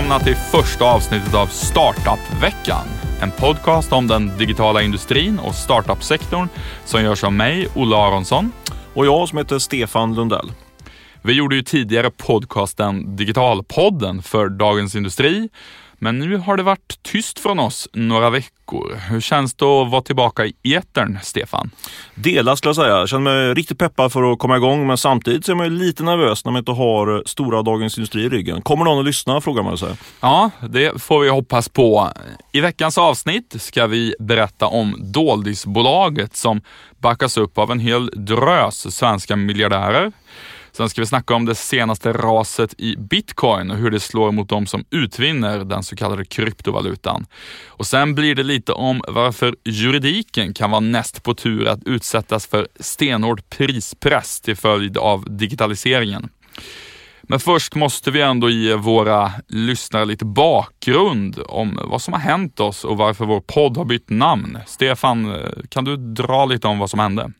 välkomna till första avsnittet av Startup-veckan. En podcast om den digitala industrin och startup-sektorn som görs av mig, Olle Aronsson. Och jag som heter Stefan Lundell. Vi gjorde ju tidigare podcasten Digitalpodden för Dagens Industri men nu har det varit tyst från oss några veckor. Hur känns det att vara tillbaka i etern, Stefan? Delat skulle jag säga. Jag känner mig riktigt peppad för att komma igång, men samtidigt är man lite nervös när man inte har stora Dagens Industri i ryggen. Kommer någon att lyssna, frågar man sig. Ja, det får vi hoppas på. I veckans avsnitt ska vi berätta om Doldisbolaget som backas upp av en hel drös svenska miljardärer. Sen ska vi snacka om det senaste raset i bitcoin och hur det slår mot de som utvinner den så kallade kryptovalutan. Och sen blir det lite om varför juridiken kan vara näst på tur att utsättas för stenhård prispress till följd av digitaliseringen. Men först måste vi ändå ge våra lyssnare lite bakgrund om vad som har hänt oss och varför vår podd har bytt namn. Stefan, kan du dra lite om vad som hände?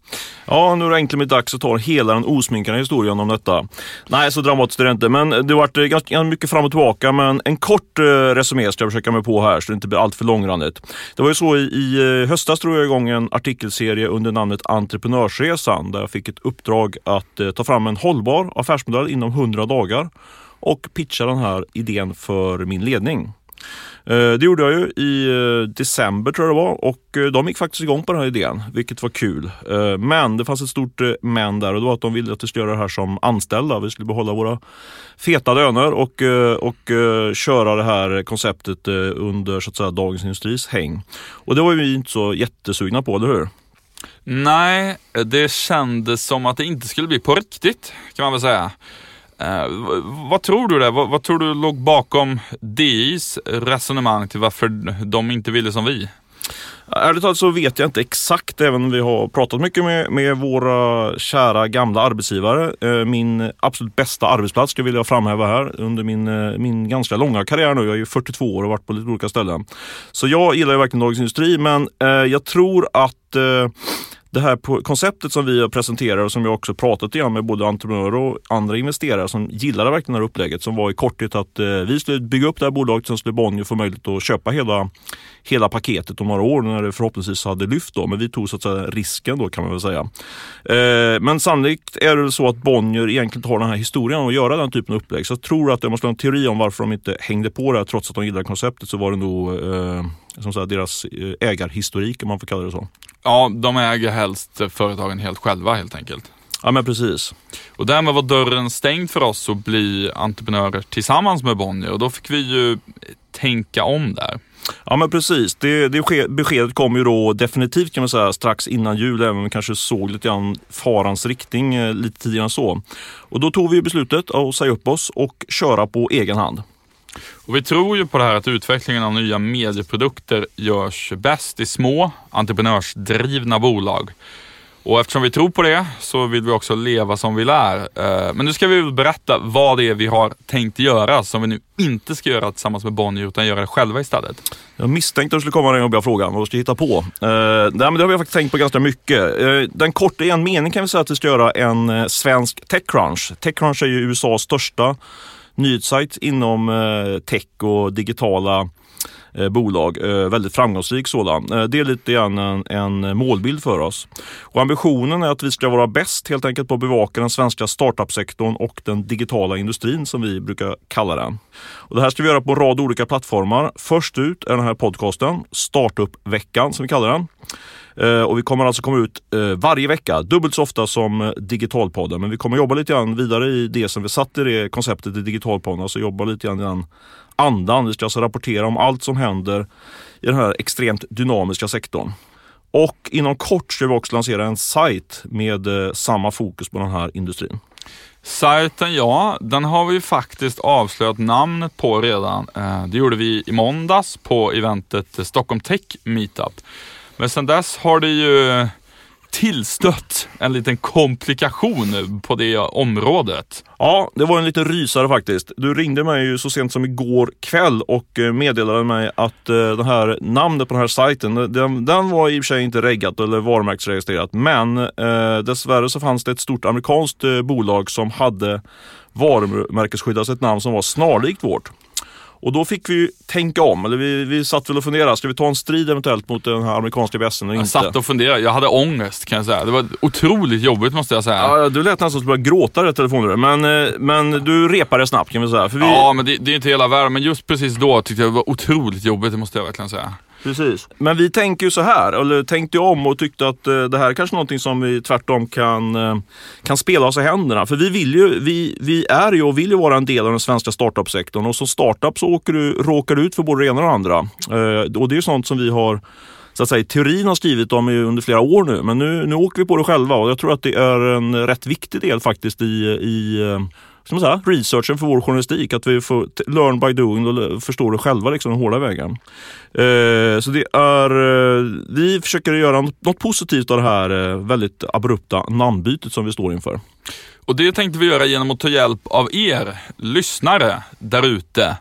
Ja, nu är det äntligen dags att ta hela den osminkade historien om detta. Nej, så dramatiskt är det inte, men det har varit eh, ganska mycket fram och tillbaka. Men en kort eh, resumé ska jag försöka mig på här så det inte blir allt för långrandigt. Det var ju så i, i eh, höstas drog jag igång en artikelserie under namnet Entreprenörsresan där jag fick ett uppdrag att ta fram en hållbar affärsmodell inom 100 dagar och pitcha den här idén för min ledning. Eh, det gjorde jag ju i eh, december tror jag det var och eh, de gick faktiskt igång på den här idén, vilket var kul. Men det fanns ett stort men där och det var att de ville att vi skulle göra det här som anställda. Vi skulle behålla våra feta löner och, och köra det här konceptet under så att säga, Dagens Industris häng. Och det var vi inte så jättesugna på, eller hur? Nej, det kändes som att det inte skulle bli på riktigt kan man väl säga. Eh, vad tror du det? Vad, vad, tror du låg bakom DIs resonemang till varför de inte ville som vi? Ärligt talat så vet jag inte exakt, även om vi har pratat mycket med, med våra kära gamla arbetsgivare. Eh, min absolut bästa arbetsplats skulle jag vilja framhäva här under min, eh, min ganska långa karriär nu. Jag är ju 42 år och har varit på lite olika ställen. Så jag gillar ju verkligen Dagens Industri, men eh, jag tror att det här konceptet som vi presenterar och som jag också pratat igen med både entreprenörer och andra investerare som gillade verkligen det här upplägget som var i korthet att eh, vi skulle bygga upp det här bolaget sen skulle Bonnier få möjlighet att köpa hela, hela paketet om några år när det förhoppningsvis hade lyft då. Men vi tog så att säga risken då kan man väl säga. Eh, men sannolikt är det så att Bonnier egentligen har den här historien att göra den typen av upplägg. Så jag tror att det måste ha en teori om varför de inte hängde på det här trots att de gillade konceptet så var det nog eh, som sagt, deras eh, ägarhistorik om man får kalla det så. Ja, de äger helst företagen helt själva helt enkelt. Ja men precis. Och därmed var dörren stängd för oss att bli entreprenörer tillsammans med Bonnier och då fick vi ju tänka om där. Ja men precis, det, det beskedet kom ju då definitivt kan man säga strax innan jul, även om vi kanske såg lite grann farans riktning eh, lite tidigare än så. Och då tog vi beslutet att säga upp oss och köra på egen hand. Och vi tror ju på det här att utvecklingen av nya medieprodukter görs bäst i små entreprenörsdrivna bolag. Och eftersom vi tror på det så vill vi också leva som vi lär. Eh, men nu ska vi berätta vad det är vi har tänkt göra som vi nu inte ska göra tillsammans med Bonnier utan göra det själva istället. Jag misstänkte att du skulle komma den jobbiga frågan. Vad ska hitta på? Eh, nej, men det har vi faktiskt tänkt på ganska mycket. Eh, den korta i en mening kan vi säga att vi ska göra en svensk Techcrunch. Techcrunch är ju USAs största nyhetssajt inom eh, tech och digitala Eh, bolag. Eh, väldigt framgångsrik sådan. Eh, det är lite grann en, en målbild för oss. Och ambitionen är att vi ska vara bäst helt enkelt på att bevaka den svenska startup-sektorn och den digitala industrin som vi brukar kalla den. Och det här ska vi göra på en rad olika plattformar. Först ut är den här podcasten, Startup-veckan som vi kallar den. Och vi kommer alltså komma ut varje vecka, dubbelt så ofta som Digitalpodden. Men vi kommer jobba lite grann vidare i det som vi satt i det konceptet i Digitalpodden. Alltså jobba lite grann i den andan. Vi ska alltså rapportera om allt som händer i den här extremt dynamiska sektorn. Och inom kort ska vi också lansera en sajt med eh, samma fokus på den här industrin. Sajten, ja, den har vi faktiskt avslöjat namnet på redan. Eh, det gjorde vi i måndags på eventet Stockholm Tech Meetup. Men sedan dess har det ju tillstött en liten komplikation på det området. Ja, det var en liten rysare faktiskt. Du ringde mig ju så sent som igår kväll och eh, meddelade mig att eh, det här namnet på den här sajten, eh, den, den var i och för sig inte reggat eller varumärkesregistrerat, men eh, dessvärre så fanns det ett stort amerikanskt bolag som hade varumärkesskyddat ett namn som var snarlikt vårt. Och då fick vi tänka om, eller vi, vi satt väl och funderade, ska vi ta en strid eventuellt mot den här amerikanska bjässen eller Jag inte? satt och funderade, jag hade ångest kan jag säga. Det var otroligt jobbigt måste jag säga. Ja, du lät nästan som att du började gråta i det telefonluret, men, eh, men du repade snabbt kan vi säga. Vi, Ja, men det, det är inte hela världen. Men just precis då tyckte jag det var otroligt jobbigt, det måste jag verkligen säga. Precis. Men vi tänker ju så här, eller tänkte om och tyckte att eh, det här är kanske någonting som vi tvärtom kan, eh, kan spela oss i händerna. För vi, vill ju, vi, vi är ju och vill ju vara en del av den svenska startup-sektorn och som startup så åker du, råkar du ut för både det ena och det andra. Eh, och det är ju sånt som vi har så att säga, teorin har skrivit om under flera år nu, men nu, nu åker vi på det själva och jag tror att det är en rätt viktig del faktiskt i, i som säga, researchen för vår journalistik. Att vi får learn by doing och förstår förstå det själva liksom, den hårda vägen. Eh, så det är, eh, vi försöker göra något, positivt av det här eh, väldigt abrupta namnbytet som vi står inför. Och det tänkte vi göra genom att ta hjälp av er lyssnare där ute.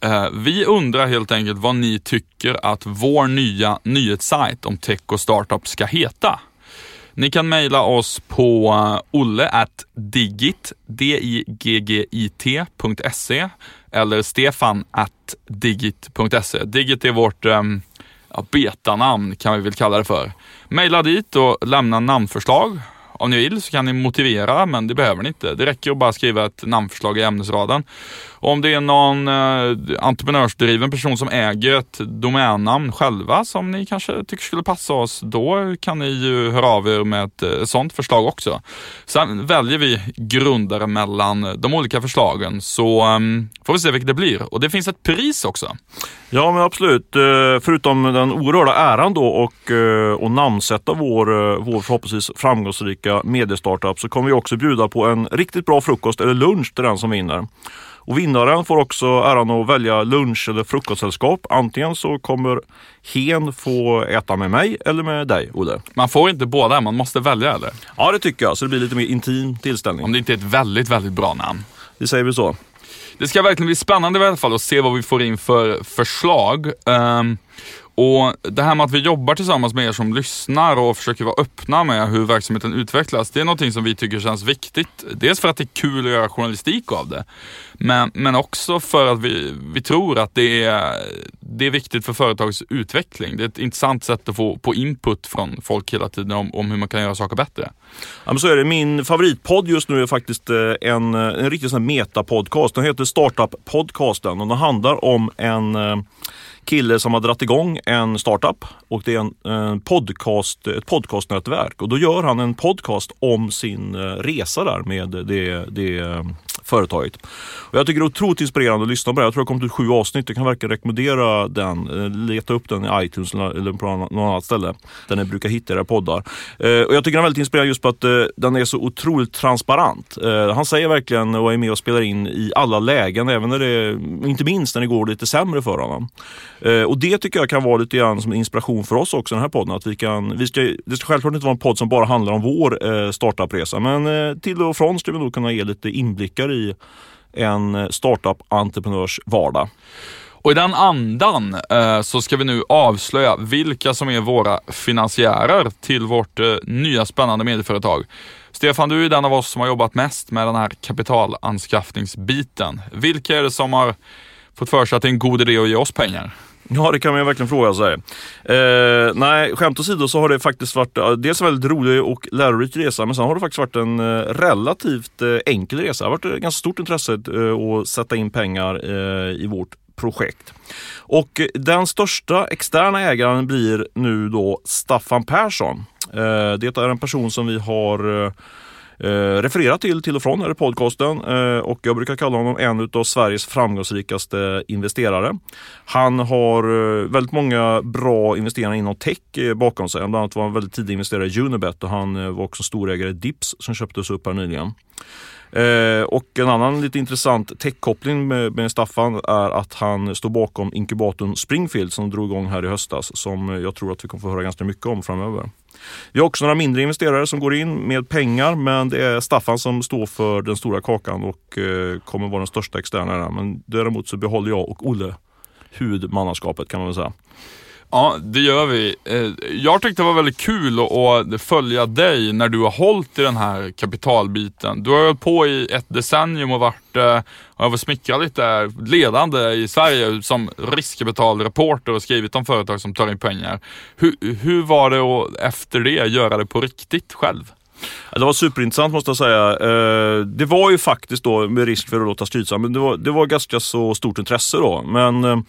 Eh, vi undrar helt enkelt vad ni tycker att vår nya nyhetssajt om tech och startup ska heta. Ni kan mejla oss på eh, olle at digit, eller stefan at digit.se. Digit är vårt um, ja, betanamn kan vi väl kalla det för. Mejla dit och lämna namnförslag. Om ni vill så kan ni motivera, men det behöver ni inte. Det räcker att bara skriva ett namnförslag i ämnesraden. Om det är någon eh, entreprenörsdriven person som äger ett domännamn själva som ni kanske tycker skulle passa oss, då kan ni ju höra av er med ett eh, sådant förslag också. Sen väljer vi grundare mellan de olika förslagen, så ehm, får vi se vilket det blir. Och det finns ett pris också. Ja men absolut. Eh, Förutom den oerhörda äran då och, eh, och namnsätta vår, eh, vår förhoppningsvis framgångsrika mediestartup så kommer vi också bjuda på en riktigt bra frukost eller lunch till den som vinner. Och vinnaren får också äran att välja lunch eller frukostsällskap. Antingen så kommer hen få äta med mig eller med dig, Olle. Man får inte båda, man måste välja eller? Ja, det tycker jag. Så det blir lite mer intim tillställning. Om det inte är ett väldigt, väldigt bra namn. Vi säger väl så. Det ska verkligen bli spännande i alla fall att se vad vi får in för förslag. Ehm, och Det här med att vi jobbar tillsammans med er som lyssnar och försöker vara öppna med hur verksamheten utvecklas, det är någonting som vi tycker känns viktigt. Dels för att det är kul att göra journalistik av det, men, men också för att vi, vi tror att det är, det är viktigt för företagets utveckling. Det är ett intressant sätt att få, på input från folk hela tiden om, om hur man kan göra saker bättre. Ja, men så är det. Min favoritpodd just nu är faktiskt eh, en, en riktig sån här metapodcast. Den heter Startup-podcasten och den handlar om en eh, kille som har dragit igång en startup och det är en, en podcast, ett podcastnätverk och då gör han en podcast om sin eh, resa där med det, det företaget. Och jag tycker det är otroligt inspirerande att lyssna på det. Jag tror det har kommit ut sju avsnitt. Jag kan verkligen rekommendera den. Eh, leta upp den i iTunes eller på något annat ställe där ni brukar hitta era poddar. Eh, och jag tycker den är väldigt inspirerande just på att eh, den är så otroligt transparent. Han säger verkligen och är med och spelar in i alla lägen, även när det, inte minst när det går lite sämre för honom. Och det tycker jag kan vara lite grann som inspiration för oss också, den här podden. Att vi kan, vi ska, det ska självklart inte vara en podd som bara handlar om vår startupresa, men till och från ska vi nog kunna ge lite inblickar i en startup-entreprenörs vardag. Och i den andan eh, så ska vi nu avslöja vilka som är våra finansiärer till vårt eh, nya spännande medieföretag. Stefan, du är den av oss som har jobbat mest med den här kapitalanskaffningsbiten. Vilka är det som har fått för sig att det är en god idé att ge oss pengar? Ja, det kan man ju verkligen fråga sig. Eh, nej, skämt åsido så har det faktiskt varit dels en väldigt rolig och lärorik resa, men sen har det faktiskt varit en eh, relativt eh, enkel resa. Det har varit ett ganska stort intresse att sätta in pengar i vårt projekt. Och eh, den största externa ägaren blir nu då Staffan Persson. Eh, det är en person som vi har eh, refererat till till och från här i podcasten och jag brukar kalla honom en av Sveriges framgångsrikaste investerare. Han har väldigt många bra investeringar inom tech bakom sig. Bland annat var han väldigt tidig investerare i Unibet och han var också storägare i Dips som köptes upp här nyligen. Eh, och en annan lite intressant techkoppling med, med Staffan är att han står bakom inkubatorn Springfield som drog igång här i höstas som jag tror att vi kommer få höra ganska mycket om framöver. Vi har också några mindre investerare som går in med pengar men det är Staffan som står för den stora kakan och eh, kommer vara den största externa. Men däremot så behåller jag och Olle huvudmannaskapet kan man väl säga. Ja, det gör vi. Eh, jag tyckte det var väldigt kul att följa dig när du har hållit i den här kapitalbiten. Du har hållit på i ett decennium och varit, eh, och jag var smickra lite, ledande i Sverige som riskkapitalreporter och skrivit om företag som tar in pengar. Hur, hur var det att efter det göra det på riktigt själv? Det var superintressant måste jag säga. Eh, det var ju faktiskt då, med risk för att låta skrytsam, men det var, det var ganska så stort intresse då. Men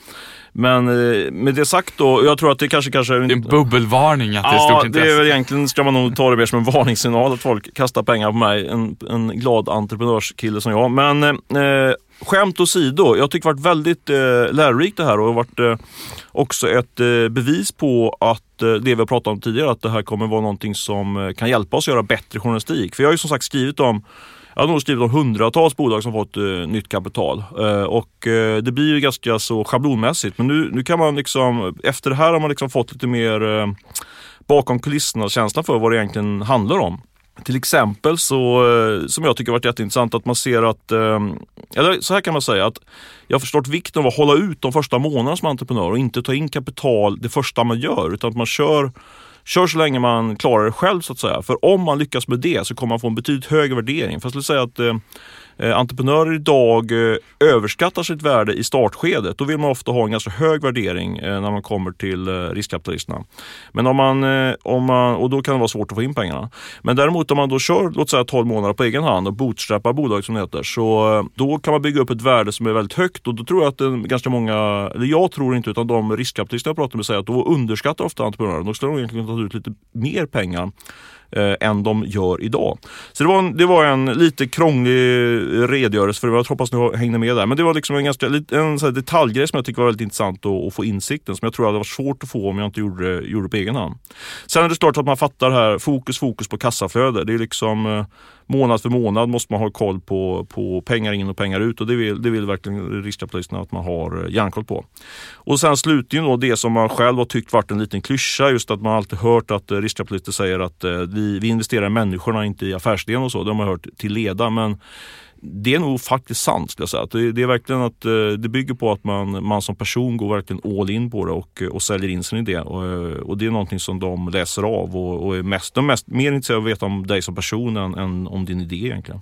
men eh, med det sagt då, jag tror att det kanske... kanske det är en bubbelvarning att det är stort intresse. det är väl egentligen, ska man nog ta det mer som en varningssignal att folk kastar pengar på mig. En, en glad entreprenörskille som jag. Men eh, skämt åsido, jag tycker det varit väldigt eh, lärorikt det här och det har varit eh, också ett eh, bevis på att eh, det vi har pratat om tidigare, att det här kommer vara någonting som eh, kan hjälpa oss att göra bättre journalistik. För jag har ju som sagt skrivit om jag har nog skrivit om hundratals bolag som fått uh, nytt kapital. Uh, och uh, det blir ju ganska så schablonmässigt. Men nu, nu kan man liksom, efter det här har man liksom fått lite mer uh, bakom kulisserna känsla för vad det egentligen handlar om. Till exempel så, eh, som jag tycker varit jätteintressant, att man ser att, ehm, eller så här kan man säga att jag har förstått vikten av att hålla ut de första månaderna som entreprenör och inte ta in kapital det första man gör, utan att man kör Kör så länge man klarar det själv så att säga. För om man lyckas med det så kommer man få en betydligt högre värdering. För jag skulle säga att eh, Eh, entreprenörer idag eh, överskattar sitt värde i startskedet. Då vill man ofta ha en ganska hög värdering eh, när man kommer till riskkapitalisterna. Men om man, om man, och då kan det vara svårt att få in pengarna. Men däremot om man då kör låt säga 12 månader på egen hand och bootstrappar bolaget som det heter. Så då kan man bygga upp ett värde som är väldigt högt och då tror jag att det ganska många, eller jag tror inte utan de riskkapitalister jag pratar med säger att då underskattar ofta entreprenörer. Då skulle de egentligen ta ut lite mer pengar eh, än de gör idag. Så det var en, det var en lite krånglig eh, redogörelse för det. Jag hoppas ni hängde med där. Men det var liksom en ganska en så detaljgrej som jag tycker var väldigt intressant att, att, få insikten som jag tror hade varit svårt att få om jag inte gjorde, gjorde det på egen hand. Sen är det klart att man fattar här, fokus, fokus på kassaflöde. Det är liksom eh, månad för månad måste man ha koll på, på pengar in och pengar ut och det vill, det vill verkligen riskkapitalisterna att man har eh, järnkoll på. Och sen slutligen då det som man själv har tyckt varit en liten klyscha, just att man alltid hört att eh, riskkapitalister säger att eh, vi, vi investerar i människorna, inte i affärsidén och så. Det har man hört till leda. Men det är nog faktiskt sant. Skulle jag säga. Det, det, är verkligen att, eh, det bygger på att man, man som person går verkligen all in på det och, och säljer in sin idé. Och, eh, och det är någonting som de läser av och, och är mest, de är mest, mer intresserade av att veta om dig som person än, än om din idé egentligen.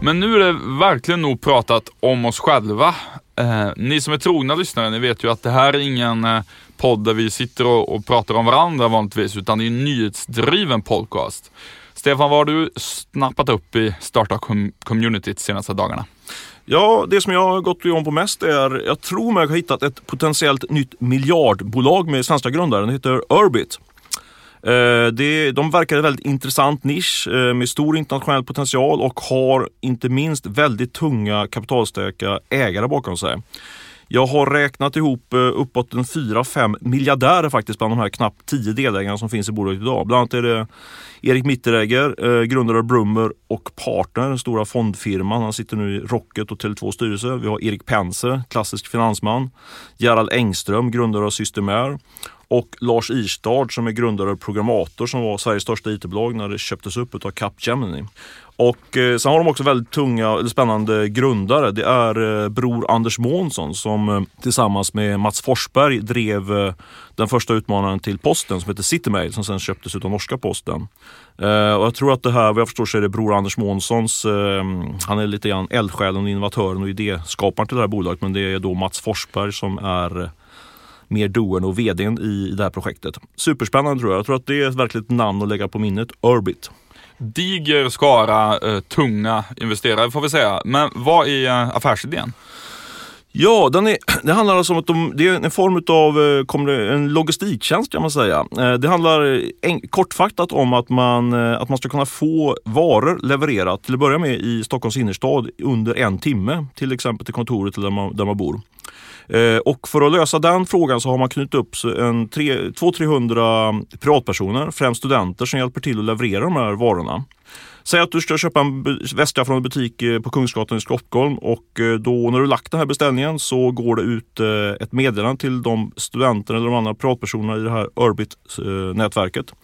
Men nu är det verkligen nog pratat om oss själva. Eh, ni som är trogna lyssnare, ni vet ju att det här är ingen eh, podd där vi sitter och, och pratar om varandra vanligtvis, utan det är en nyhetsdriven podcast. Stefan, vad har du snappat upp i startup-communityt senaste dagarna? Ja, det som jag har gått igång på mest är, jag tror mig ha hittat ett potentiellt nytt miljardbolag med svenska grundare. Det heter Urbit. Eh, det, de verkar en väldigt intressant nisch eh, med stor internationell potential och har inte minst väldigt tunga kapitalstarka ägare bakom sig. Jag har räknat ihop eh, uppåt en 4-5 miljardärer faktiskt bland de här knappt 10 delägarna som finns i bolaget idag. Bland annat är det Erik Mitteregger, eh, grundare av Brummer och Partner, den stora fondfirman. Han sitter nu i Rocket och Tele2 styrelse. Vi har Erik Penser, klassisk finansman. Gerald Engström, grundare av Systemair och Lars Irstad som är grundare av programmator som var Sveriges största IT-bolag när det köptes upp av Capgemini. Och eh, sen har de också väldigt tunga, eller spännande grundare. Det är eh, bror Anders Månsson som eh, tillsammans med Mats Forsberg drev eh, den första utmanaren till posten som heter Citymail som sen köptes av norska posten. Eh, och jag tror att det här, vad jag förstår så är det bror Anders Månssons, eh, han är lite grann eldsjälen, innovatören och idéskaparen till det här bolaget men det är då Mats Forsberg som är eh, mer doern och vdn i det här projektet. Superspännande tror jag. Jag tror att det är ett verkligt namn att lägga på minnet. Urbit. Diger skara eh, tunga investerare får vi säga. Men vad är eh, affärsidén? Ja, den är, det handlar alltså om att de, det är en form av eh, en logistiktjänst kan man säga. Det handlar en, kortfattat om att man, att man ska kunna få varor levererat till att börja med i Stockholms innerstad under en timme. Till exempel till kontoret där man, där man bor. Eh, och för att lösa den frågan så har man knutit upp 200-300 privatpersoner, främst studenter, som hjälper till att leverera de här varorna. Säg att du ska köpa en väska från en butik eh, på Kungsgatan i Stockholm och eh, då när du lagt den här beställningen så går det ut ett meddelande till de studenter eller de andra privatpersonerna i det här Urbit-nätverket.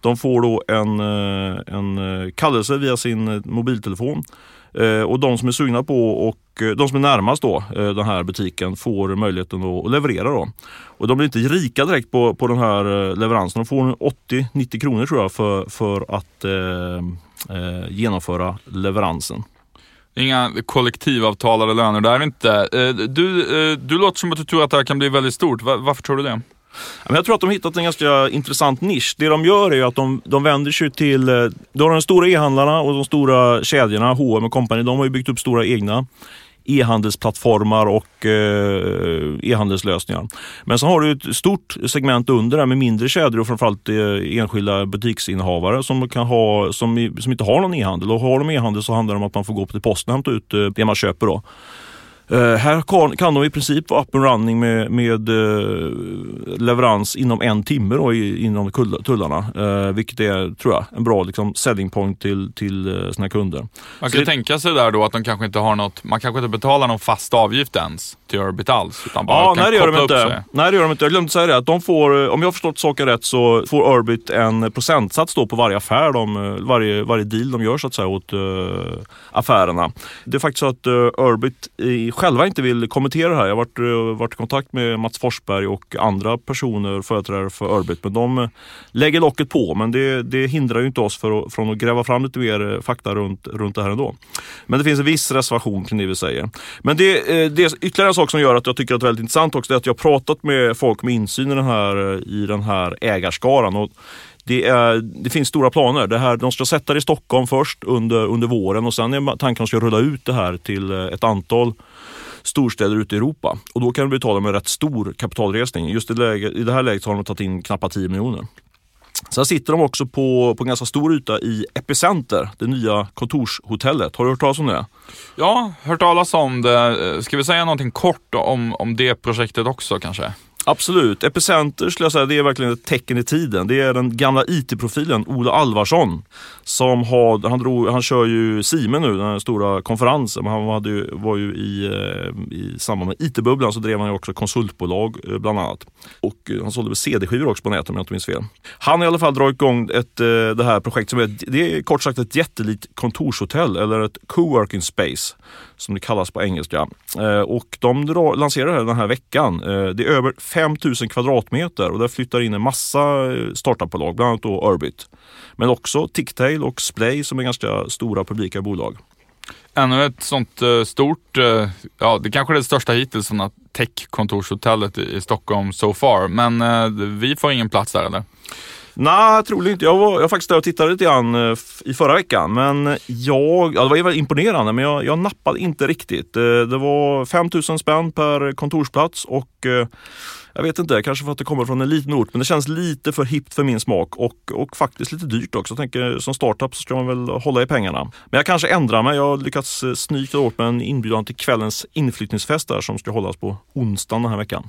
De får då en, en kallelse via sin mobiltelefon Eh, och de som är sugna på och eh, de som är närmast då, eh, den här butiken får möjligheten att leverera. Då. Och de blir inte rika direkt på, på den här leveransen. De får 80-90 kronor tror jag för, för att eh, eh, genomföra leveransen. Inga kollektivavtalade löner där inte. Du, du låter som att du tror att det här kan bli väldigt stort. Varför tror du det? Jag tror att de har hittat en ganska intressant nisch. Det de gör är att de, de vänder sig till eh, de, de stora e-handlarna och de stora kedjorna, H&M och Company. De har ju byggt upp stora egna e-handelsplattformar och eh, e-handelslösningar. Men så har du ett stort segment under där med mindre kedjor och framförallt eh, enskilda butiksinnehavare som, kan ha, som, som inte har någon e-handel. Och har de e-handel så handlar det om att man får gå till posten och hämta ut det man köper. Då. Uh, här kan, kan de i princip vara up and running med, med uh, leverans inom en timme då, i, inom tullarna. Uh, vilket är, tror jag, en bra liksom, selling point till, till sina kunder. Man kan ju tänka sig där då att de kanske inte har något, man kanske inte betalar någon fast avgift ens till Urbit alls. Utan bara ja, kan nej, det gör de inte. Nej, det gör de inte. Jag glömde säga det. Att de får, om jag har förstått saken rätt så får Urbit en procentsats då på varje affär, de, varje, varje deal de gör så att säga åt affärerna. Det är faktiskt så att Urbit i själva inte vill kommentera det här. Jag har varit, eh, varit i kontakt med Mats Forsberg och andra personer, företrädare för Örbit, men de eh, lägger locket på. Men det, det hindrar ju inte oss för, från att gräva fram lite mer eh, fakta runt, runt det här ändå. Men det finns en viss reservation kring det vi säger. Men det, det är ytterligare en sak som gör att jag tycker att det är väldigt intressant också, det är att jag har pratat med folk med insyn i den här, i den här ägarskaran. Och det, är, det finns stora planer. Det här, de ska sätta det i Stockholm först under, under våren och sen är tanken att de ska rulla ut det här till ett antal storstäder ute i Europa. Och då kan du betala med rätt stor kapitalresning. Just i, läge, i det här läget har de tagit in knappt 10 miljoner. Sen sitter de också på, på en ganska stor yta i Epicenter, det nya kontorshotellet. Har du hört talas om det? Ja, hört talas om det. Eh, ska vi säga någonting kort om, om det projektet också kanske? Absolut. Epicenter skulle jag säga, det är verkligen ett tecken i tiden. Det är den gamla IT-profilen Ola Alvarsson. Som har, han, drog, han kör ju Simen nu, den stora konferensen. Han hade ju, var ju i, eh, i samband med IT-bubblan så drev han ju också konsultbolag eh, bland annat. Och eh, han sålde väl CD-skivor också på nätet om jag inte minns fel. Han har i alla fall dragit igång ett, det här projektet som är, det är kort sagt ett jättelikt kontorshotell eller ett co-working space som det kallas på engelska. Eh, och de lanserar det här den här veckan. Eh, det är över 5000 kvadratmeter och där flyttar in en massa eh, startupbolag, bland annat då Urbit. Men också Ticktail och Splay som är ganska stora publika bolag. Ännu ett sånt stort, ja det kanske är det största hittills, sådana tech-kontorshotellet i, Stockholm so far. Men vi får ingen plats där eller? Nej, troligen inte. Jag var, jag var faktiskt där och tittade lite grann eh, i förra veckan. Men jag, ja, det var väldigt imponerande, men jag, jag nappade inte riktigt. Eh, det var 5000 spänn per kontorsplats och eh, jag vet inte, kanske för att det kommer från en liten ort, men det känns lite för hippt för min smak och, och faktiskt lite dyrt också. Jag tänker som startup så ska man väl hålla i pengarna. Men jag kanske ändrar mig. Jag har lyckats snyka åt med en inbjudan till kvällens inflyttningsfest där som ska hållas på onsdagen den här veckan.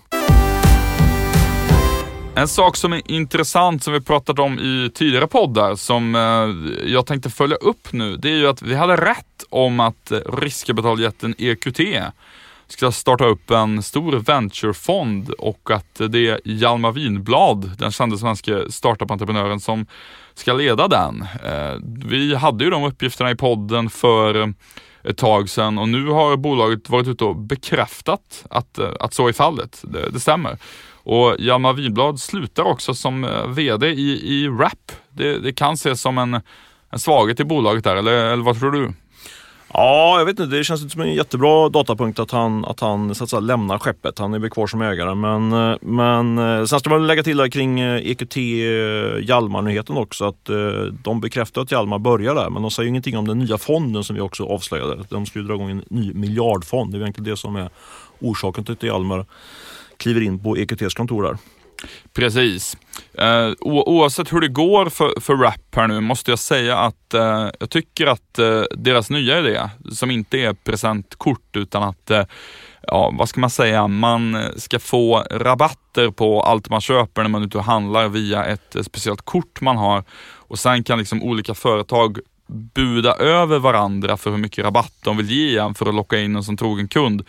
En sak som är intressant som vi pratat om i tidigare poddar som eh, jag tänkte följa upp nu, det är ju att vi hade rätt om att eh, riskkapitaljätten EQT ska starta upp en stor venturefond och att det är Hjalmar Winblad, den kände svenska startup-entreprenören som ska leda den. Eh, vi hade ju de uppgifterna i podden för ett tag sedan och nu har bolaget varit ute och bekräftat att, att så är fallet. Det, det stämmer. Och Hjalmar Winblad slutar också som eh, VD i, i Rap. Det, det kan ses som en, en svaghet i bolaget där, eller, eller vad tror du? Ja, jag vet inte. Det känns inte som en jättebra datapunkt att han, att han så att säga, lämnar skeppet. Han är väl kvar som ägare. Men, eh, men eh, sen ska man lägga till där kring EQT Hjalmar-nyheten också. Att de bekräftar att Hjalmar börjar där. Men de säger ingenting om den nya fonden som vi också avslöjade. De ska ju dra igång en ny miljardfond. Det är egentligen det som är orsaken till att Hjalmar kliver in på EQTs kontor där. Precis. Eh, oavsett hur det går för, för rap här nu måste jag säga att eh, jag tycker att eh, deras nya idé, som inte är presentkort utan att, eh, ja vad ska man säga, man ska få rabatter på allt man köper när man är ute och handlar via ett eh, speciellt kort man har och sen kan liksom olika företag buda över varandra för hur mycket rabatt de vill ge en för att locka in en som trogen kund.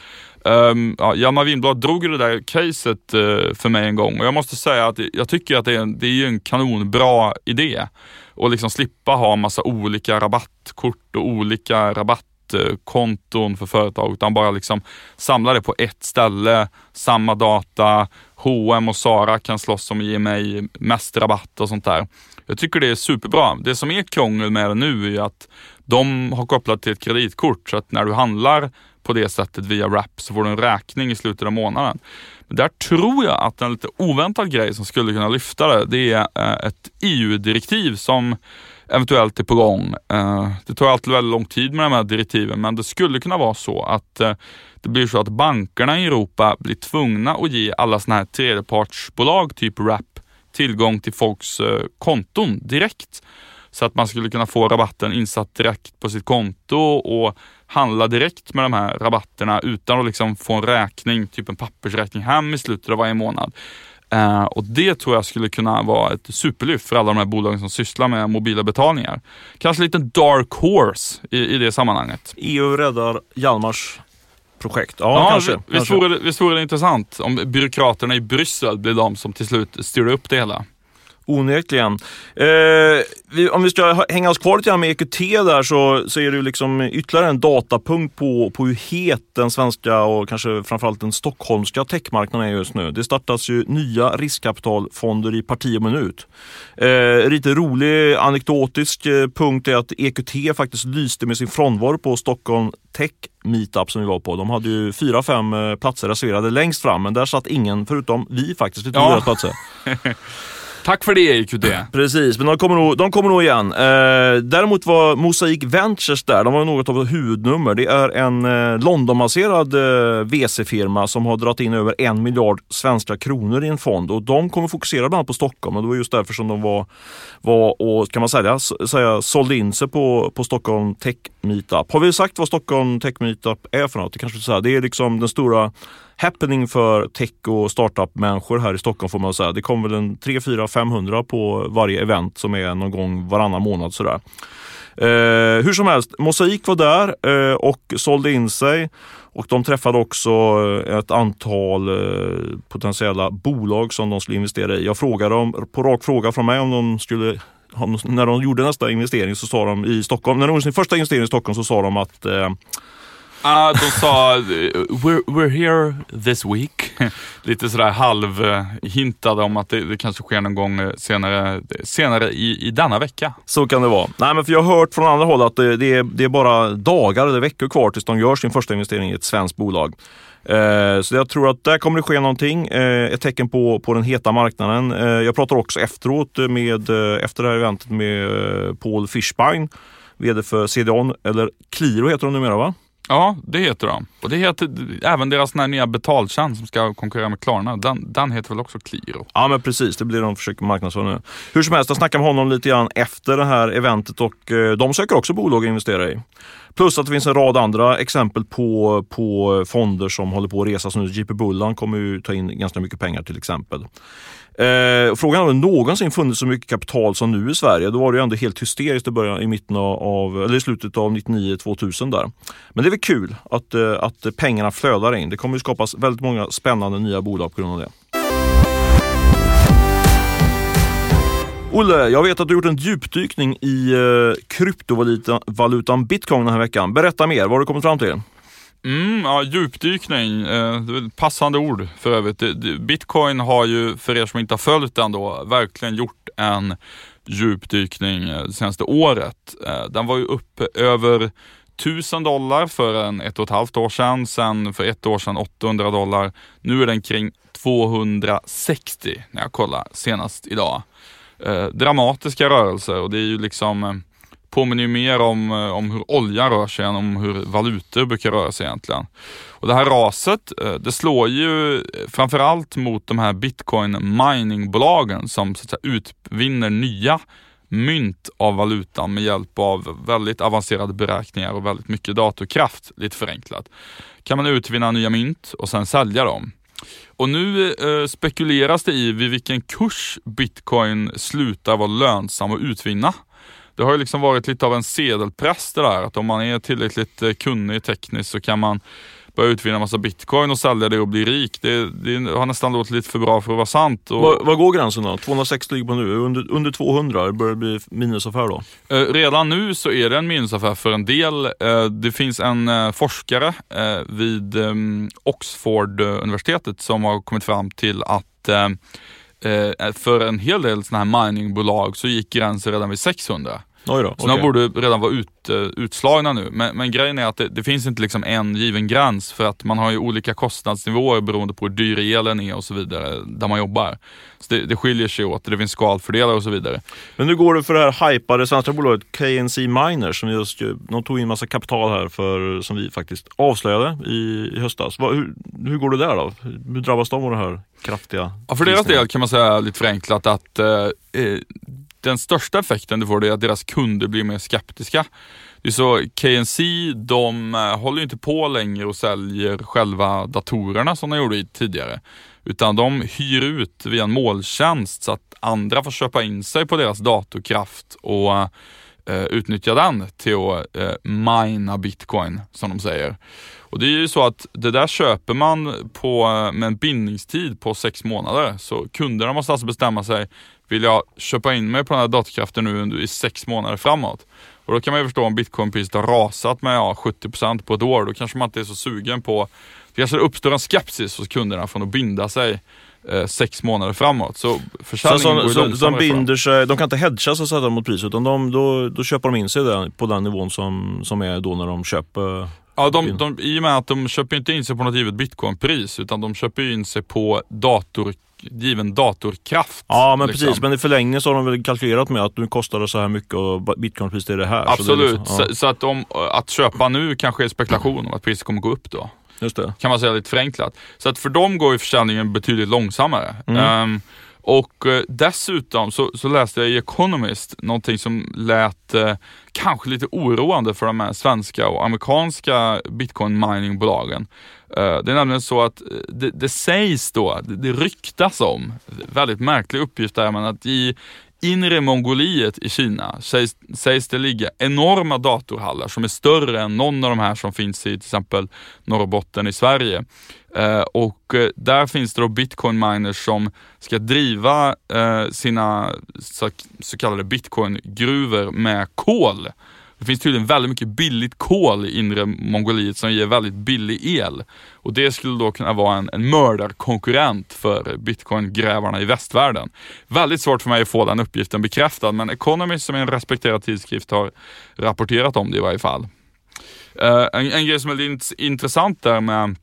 Um, ja, Hjalmar Winblad drog ju det där caset uh, för mig en gång och jag måste säga att jag tycker att det är, en, det är en kanonbra idé. Och liksom slippa ha massa olika rabattkort och olika rabattkonton för företag utan bara liksom samla det på ett ställe, samma data. H&M och Sara kan slåss om att ge mig mest rabatt och sånt där. Jag tycker det är superbra. Det som är krångel med det nu är att de har kopplat till ett kreditkort så att när du handlar på det sättet via Wrap så får du en räkning i slutet av månaden. Men där tror jag att en lite oväntad grej som skulle kunna lyfta det, det är eh, ett EU-direktiv som eventuellt är på gång. Eh, det tar alltid väldigt lång tid med de här direktiven, men det skulle kunna vara så att eh, det blir så att bankerna i Europa blir tvungna att ge alla sådana här tredjepartsbolag, typ Wrap, tillgång till folks eh, konton direkt. Så att man skulle kunna få rabatten insatt direkt på sitt konto och handla direkt med de här rabatterna utan att liksom få en räkning, typ en pappersräkning hem i slutet av varje månad. Uh, och det tror jag skulle kunna vara ett superlyft för alla de här bolagen som sysslar med mobila betalningar. Kanske lite dark horse i, i det sammanhanget. EU räddar Hjalmars projekt. Ja, ja kanske. Visst, kanske. Vore det, visst vore det intressant om byråkraterna i Bryssel blir de som till slut styr upp det hela. Onekligen. Eh, om vi ska hänga oss kvar lite grann med EQT där så, så är det liksom ytterligare en datapunkt på, på hur het den svenska och kanske framförallt den stockholmska techmarknaden är just nu. Det startas ju nya riskkapitalfonder i parti och minut. Eh, lite rolig anekdotisk eh, punkt är att EQT faktiskt lyste med sin frånvaro på Stockholm Tech meetup som vi var på. De hade ju fyra, fem eh, platser reserverade längst fram men där satt ingen förutom vi faktiskt. Vi tog ja. platser. Tack för det EQT. Precis, men de kommer nog, de kommer nog igen. Eh, däremot var Mosaic Ventures där. De var något av ett huvudnummer. Det är en eh, Londonbaserad eh, VC-firma som har dragit in över en miljard svenska kronor i en fond och de kommer fokusera bland annat på Stockholm och det var just därför som de var, var och kan man säga, säga sålde in sig på, på Stockholm Tech Meetup. Har vi sagt vad Stockholm Tech Meetup är för något? Det kanske säga. Det är liksom den stora happening för tech och startup-människor här i Stockholm får man säga. Det kommer väl en 3, 4, 500 på varje event som är någon gång varannan månad sådär. Eh, hur som helst, Mosaik var där eh, och sålde in sig och de träffade också eh, ett antal eh, potentiella bolag som de skulle investera i. Jag frågade dem på rak fråga från mig om de skulle när de gjorde nästa investering så sa de i Stockholm, när de gjorde sin första investering i Stockholm så sa de att eh, Ah, de sa we're, we're here this week. Lite sådär halvhintade om att det, det, kanske sker någon gång eh, senare, senare i, i denna vecka. Så kan det vara. Nej, men för jag har hört från andra håll att det, det, är, det är bara dagar eller veckor kvar tills de gör sin första investering i ett svenskt bolag. Eh, så jag tror att där kommer det ske någonting. Eh, ett tecken på, på den heta marknaden. Eh, jag pratar också efteråt med, eh, efter det här eventet med eh, Paul Fischbein, VD för CDON, eller Qliro heter de numera va? Ja, det heter de. Och det heter även deras nya betaltjänst som ska konkurrera med Klarna. Den, den heter väl också Qliro? Ja, men precis. Det blir de försöker marknadsföra nu. Hur som helst, jag snackade med honom lite grann efter det här eventet och eh, de söker också bolag att investera i. Plus att det finns en rad andra exempel på, på fonder som håller på att resa. Så nu JP Bullan kommer ju ta in ganska mycket pengar till exempel. Eh, frågan har någonsin funnits så mycket kapital som nu i Sverige. Då var det ju ändå helt hysteriskt i, början, i, mitten av, eller i slutet av 99-2000 där. Men det är väl kul att, eh, att pengarna flödar in. Det kommer ju skapas väldigt många spännande nya bolag på grund av det. Olle, jag vet att du gjort en djupdykning i eh, kryptovalutan bitcoin den här veckan. Berätta mer, vad har du kommit fram till? Mm, ja, djupdykning, eh, passande ord för övrigt. Bitcoin har ju, för er som inte har följt den då, verkligen gjort en djupdykning eh, det senaste året. Eh, den var ju uppe över 1000 dollar för en ett och ett halvt år sedan, sen för ett år sedan 800 dollar. Nu är den kring 260 när jag kollar senast idag. Eh, dramatiska rörelser och det är ju liksom eh, påminner ju mer om, eh, om hur olja rör sig än om hur valutor brukar röra sig egentligen. Och det här raset, eh, det slår ju framförallt mot de här bitcoin miningbolagen som så att säga, utvinner nya mynt av valutan med hjälp av väldigt avancerade beräkningar och väldigt mycket datorkraft, lite förenklat. Kan man utvinna nya mynt och sen sälja dem. Och nu eh, spekuleras det i vid vilken kurs bitcoin slutar vara lönsam att utvinna det har ju liksom varit lite av en sedelpress det där, att om man är tillräckligt eh, kunnig tekniskt så kan man börja utvinna massa bitcoin och sälja det och bli rik. Det, det har nästan låtit lite för bra för att vara sant. Och, Vad, vad går gränsen då? 260 ligger på nu. Under, under 200 det börjar det bli minusaffär då? Eh, redan nu så är det en minusaffär för en del. Eh, det finns en eh, forskare eh, vid ehm, Oxford-universitetet som har kommit fram till att eh, för en hel del sådana här miningbolag så gick gränsen redan vid 600. Oj då, Så de okej. borde redan vara ut, eh, utslagna nu. Men, men grejen är att det, det finns inte liksom en given gräns för att man har ju olika kostnadsnivåer beroende på hur dyr elen är och så vidare där man jobbar. Så det, det skiljer sig åt, det finns skalfördelar och så vidare. Men nu går det för det här hypade svenska bolaget KNC Miners som just, ju- de tog in massa kapital här för, som vi faktiskt avslöjade i, i höstas. Vad, hur, hur går det där då? Hur drabbas de av det här kraftiga Ja, för deras del kan man säga lite förenklat att eh, eh, den största effekten du får är att deras kunder blir mer skeptiska. Det är så KNC, de eh, håller ju inte på längre och säljer själva datorerna som de gjorde tidigare. Utan de hyr ut via en molntjänst så att andra får köpa in sig på deras datorkraft och eh, utnyttja den till att eh, mina bitcoin som de säger. Och det är ju så att det där köper man på, eh, med en bindningstid på sex månader. Så kunderna måste alltså bestämma sig, vill jag köpa in mig på den här datorkraften nu i sex månader framåt? Och då kan man ju förstå om bitcoinpriset har rasat med ja, 70% på ett år, då kanske man inte är så sugen på, det kanske uppstår en skepsis hos kunderna från att binda sig eh, sex månader framåt. Så Så, försäljningen går så, ju så, de binder sig, de kan inte hedga så säga mot priset utan de, då, då köper de in sig där, på den nivån som, som är då när de köper Ja, de, de, I och med att de köper inte in sig på något givet bitcoinpris utan de köper in sig på dator, given datorkraft. Ja men liksom. precis, men i förlängningen så har de väl kalkylerat med att nu kostar det så här mycket och bitcoinpriset är det här. Så Absolut, liksom- ja, så, så att, om, att köpa nu kanske är spekulation om att priset kommer gå upp då. just det. Kan man säga lite förenklat. Så att för dem går ju försäljningen betydligt långsammare. Mm. Ehm, och eh, dessutom så, så läste jag i Economist någonting som lät eh, kanske lite oroande för de här svenska och amerikanska bitcoin miningbolagen. Eh, det är nämligen så att eh, det, det sägs då, det, det ryktas om, väldigt märklig uppgift där, men att i inre Mongoliet i Kina sägs, sägs det ligga enorma datorhallar som är större än någon av de här som finns i till exempel Norrbotten i Sverige. Eh, och eh, där finns det då bitcoin miners som ska driva eh, sina så, kallade bitcoin-gruvor med kol. Det finns tydligen väldigt mycket billigt kol i inre Mongoliet som ger väldigt billig el. Och det skulle då kunna vara en, en mördarkonkurrent för bitcoin-grävarna i västvärlden. Väldigt svårt för mig att få den uppgiften bekräftad men Economist som är en respekterad tidskrift har rapporterat om det i varje fall. En, en grej som är lite intressant där med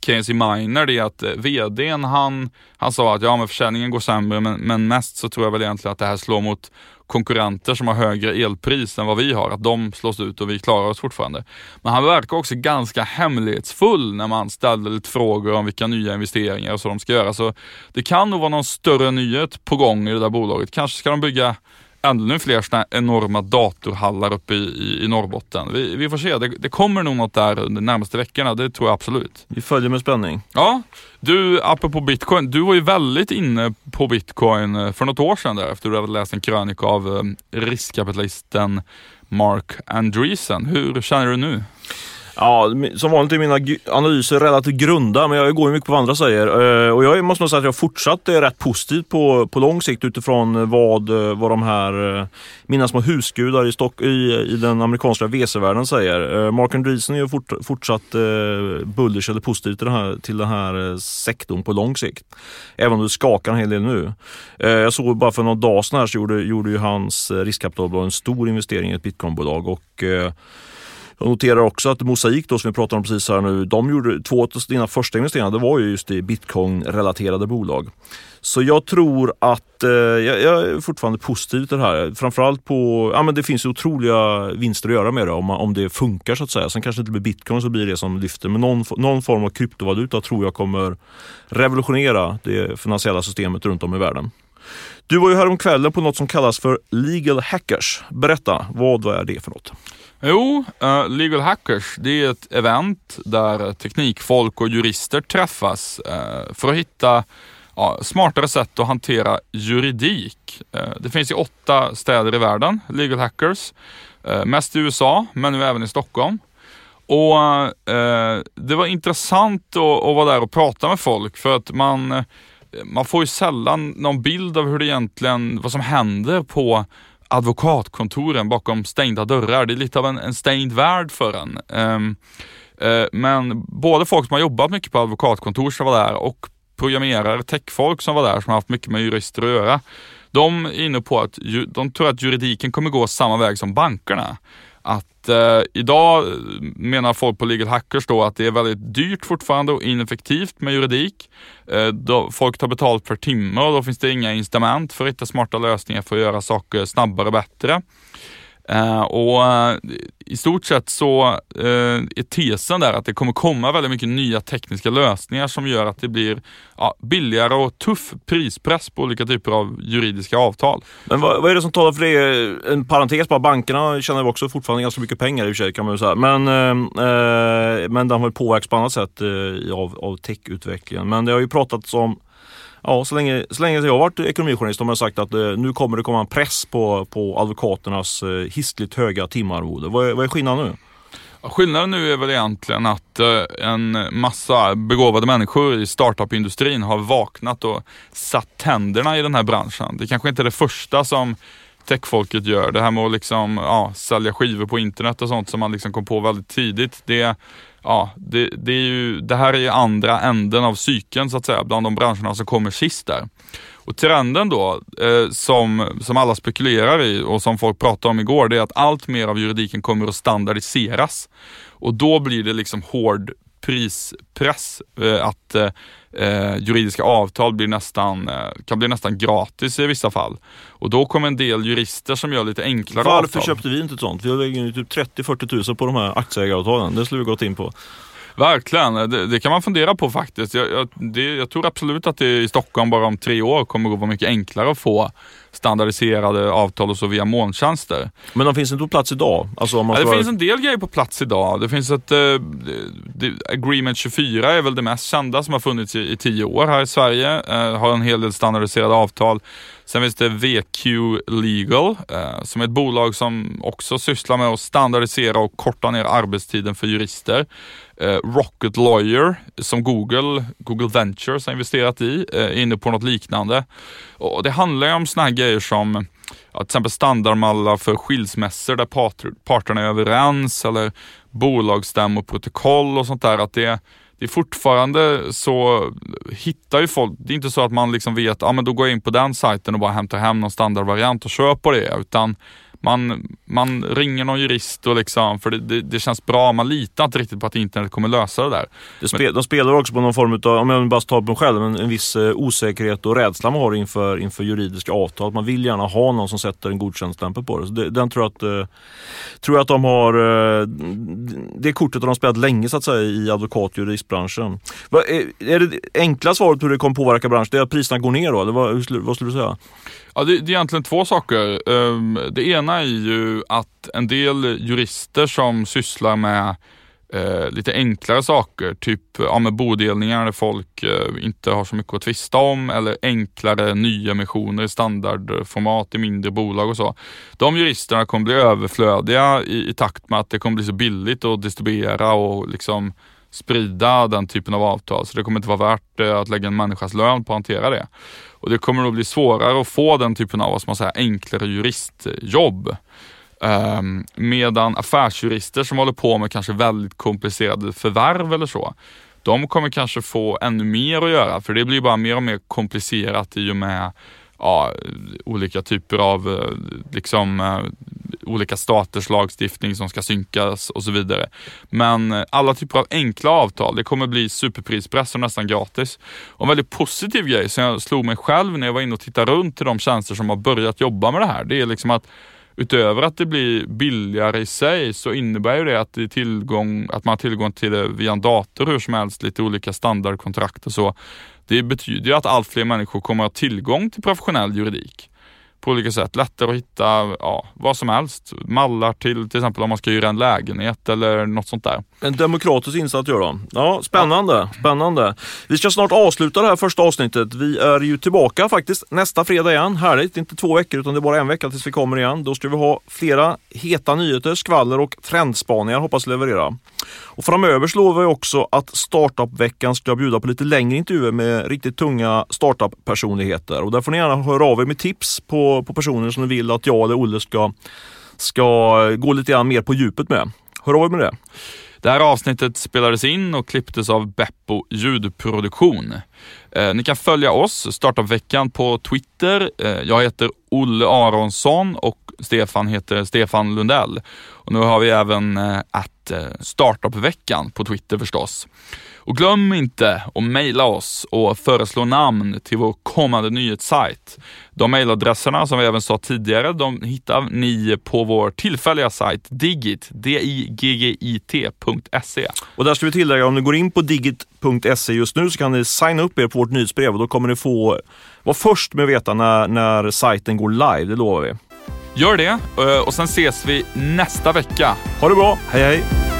Casey Miner det är att eh, vdn han, han sa att ja men försäljningen går sämre men, men mest så tror jag väl egentligen att det här slår mot konkurrenter som har högre elpris än vad vi har, att de slås ut och vi klarar oss fortfarande. Men han verkar också ganska hemlighetsfull när man ställde lite frågor om vilka nya investeringar och så de ska göra. Så det kan nog vara någon större nyhet på gång i det där bolaget. Kanske ska de bygga ännu fler här enorma datorhallar uppe i, i, i Norrbotten. Vi, vi får se, det, det kommer nog något där under de närmaste veckorna, det tror jag absolut. Vi följer med spänning. Ja, du apropå bitcoin, du var ju väldigt inne på bitcoin eh, för något år sedan där efter du hade läst en krönika av eh, riskkapitalisten Mark Andreessen. Hur känner du nu? Ja, som vanligt är mina analyser relativt grunda, men jag går ju mycket på vad andra säger. Eh, och jag måste nog säga att jag fortsatt är rätt positiv på, på lång sikt utifrån eh, vad, eh, vad de här, mina små husgudar i, Stock, i, i den amerikanska VC-världen säger. Mark Andreessen är ju fort, fortsatt eh, bullish eller positiv till den, här, till den här sektorn på lång sikt. Även om det skakar en hel del nu. Jag såg bara för några dagar sedan här så gjorde, gjorde ju hans riskkapitalbolag en stor investering i ett bitcoinbolag och jag noterar också att Mosaic då, som vi pratade om precis här nu, de gjorde två av sina första investeringar, det var ju just i bitcoin-relaterade bolag. Så jag tror att, eh, jag, jag är fortfarande positiv till det här. Framförallt på, ja men det finns ju otroliga vinster att göra med det om, om det funkar så att säga. Sen kanske det inte blir bitcoin så blir det som lyfter. Men någon, någon form av kryptovaluta tror jag kommer revolutionera det finansiella systemet runt om i världen. Du var ju här om kvällen på något som kallas för Legal Hackers. Berätta, vad är det för något? Jo, uh, Legal Hackers, det är ett event där teknikfolk och jurister träffas uh, för att hitta uh, smartare sätt att hantera juridik. Eh, det finns i åtta städer i världen, Legal Hackers. Mest i USA, men nu även i Stockholm. Och Det var intressant att, att vara där och prata med folk för att man, man får ju sällan någon bild av hur det egentligen, vad som händer på advokatkontoren bakom stängda dörrar. Det är lite av en, en stängd värld för en. Um, uh, men både folk som har jobbat mycket på advokatkontor som var där och programmerare, techfolk som var där som har haft mycket med jurister att göra. De är inne på att de tror att juridiken kommer gå samma väg som bankerna. Att eh, idag menar folk på Legal Hackers då att det är väldigt dyrt fortfarande och ineffektivt med juridik. Eh, då, folk tar betalt per timme och då finns det inga incitament för att hitta smarta lösningar för att göra saker snabbare och bättre. Uh, och uh, i stort sett så uh, är tesen där att det kommer komma väldigt mycket nya tekniska lösningar som gör att det blir billigare och tuff prispress på olika typer av juridiska avtal. Men vad, vad är det som talar för det? En parentes bara, bankerna tjänar också fortfarande ganska mycket pengar i och för sig kan man ju säga. Men, men de har påverkats på annat sätt av, av techutvecklingen. Men det har ju pratats om ja, så länge, så länge jag har varit ekonomijournalist har man sagt att eh, nu kommer det komma en press på, på advokaternas eh, hiskligt höga timarvode. Vad är, vad är skillnaden nu? Skillnaden nu är väl egentligen att eh, en massa begåvade människor i startup-industrin har vaknat och satt tänderna i den här branschen. Det kanske inte är det första som techfolket gör. Det här med att liksom, ja, sälja skivor på internet och sånt som man liksom kom på väldigt tidigt. Det ja, det, det, är ju, det här är ju andra änden av cykeln så att säga, bland de branscherna som kommer sist där. Och trenden då, eh, som, som alla spekulerar i och som folk pratade om igår, det är att allt mer av juridiken kommer att standardiseras. Och då blir det liksom hård prispress. Eh, att eh, juridiska avtal blir nästan, eh, kan bli nästan gratis i vissa fall. Och då kommer en del jurister som gör lite enklare Varför avtal. Varför köpte vi inte ett sånt? Vi har lagt in typ 30-40 tusen på de här aktieägaravtalen. Det skulle vi gått in på. Verkligen, det, det, kan man fundera på faktiskt. Jag, jag, det, jag, tror absolut att det i Stockholm bara om tre år kommer att vara mycket enklare att få standardiserade avtal och så via molntjänster. Men de finns inte på plats idag? Alltså ja, det finns en del grejer på plats idag. Det finns ett uh, Agreement 24 är väl det mest kända som har funnits i, i tio år här i Sverige. Uh, har en hel del standardiserade avtal. Sen finns det VQ Legal uh, som är ett bolag som också sysslar med att standardisera och korta ner arbetstiden för jurister. Eh, Rocket Lawyer som Google, Google Ventures har investerat i, eh, är inne på något liknande. Och det handlar ju om sådana här grejer som ja, till exempel standardmallar för skilsmässor där parterna är överens eller bolagsstämmoprotokoll och sånt där. Att det, det är fortfarande så, hittar ju folk, det är inte så att man liksom vet, ja men då går jag in på den sajten och bara hämtar hem någon standardvariant och kör på det, utan man, man ringer någon jurist och liksom, för det, det, det, känns bra. Man litar inte riktigt på att internet kommer lösa det där. Det spe, de spelar också på någon form av, om jag bara tar på mig själv, en, en viss eh, osäkerhet och rädsla man har inför, inför juridiska avtal. Man vill gärna ha någon som sätter en godkänd på det. Så det, den tror jag att, eh, tror jag att de har, eh, det kortet har de spelat länge så att säga i advokat och juristbranschen. Va, är, är det enkla svaret på hur det kommer påverka branschen? Det är att priserna går ner då? Eller vad, vad skulle du säga? Ja, det, det, är egentligen två saker. Ehm, det ena är ju att en del jurister som sysslar med eh, lite enklare saker, typ ja, med bodelningar där folk eh, inte har så mycket att tvista om eller enklare nyemissioner i standardformat i mindre bolag och så. De juristerna kommer bli överflödiga i, i takt med att det kommer bli så billigt att distribuera och liksom sprida den typen av avtal. Så det kommer inte vara värt eh, att lägga en människas lön på att hantera det. Och det kommer att bli svårare att få den typen av, vad man säga, enklare juristjobb. Um, medan affärsjurister som håller på med kanske väldigt komplicerade förvärv eller så, de kommer kanske få ännu mer att göra för det blir bara mer och mer komplicerat i och med ja, olika typer av eh, liksom, eh, olika staters lagstiftning som ska synkas och så vidare. Men eh, alla typer av enkla avtal, det kommer bli superprispress och nästan gratis. Och en väldigt positiv grej som jag slog mig själv när jag var inne och tittade runt till de tjänster som har börjat jobba med det här, det är liksom att utöver att det blir billigare i sig så innebär ju det att, det tillgång, att man har tillgång till det via en dator hur som helst, lite olika standardkontrakt och så. Det betyder ju att allt fler människor kommer att ha tillgång till professionell juridik på olika sätt. Lättare att hitta ja, vad som helst. Mallar till till exempel om man ska hyra en lägenhet eller något sånt där. En demokratisk insats gör de. Ja, spännande, spännande. Vi ska snart avsluta det här första avsnittet. Vi är ju tillbaka faktiskt nästa fredag igen. Härligt, inte två veckor utan det är bara en vecka tills vi kommer igen. Då ska vi ha flera heta nyheter, skvaller och trendspaningar hoppas leverera. Och framöver så lovar vi också att Startup-veckan ska bjuda på lite längre intervjuer med riktigt tunga startup-personligheter. Och där får ni gärna höra av er med tips på, på personer som ni vill att jag eller Olle ska, ska gå lite grann mer på djupet med. Hör av er med det. Det här avsnittet spelades in och klipptes av Beppo ljudproduktion. Eh, ni kan följa oss, Startup-veckan, på Twitter. Eh, jag heter Olle Aronsson och Stefan heter Stefan Lundell. Och nu har vi även eh, eh, Eh, startup-veckan på Twitter förstås. Och glöm inte att mejla oss och föreslå namn till vår kommande nyhetssajt. De mejladresserna som vi även sa tidigare, de hittar ni på vår tillfälliga sajt digit, digit.se. Och där ska vi tillägga, om ni går in på digit.se just nu så kan ni signa upp er på vårt nyhetsbrev och då kommer ni få vara först med att veta när, när sajten går live, det lovar vi. Gör det eh, och sen ses vi nästa vecka. Ha det bra, hej hej!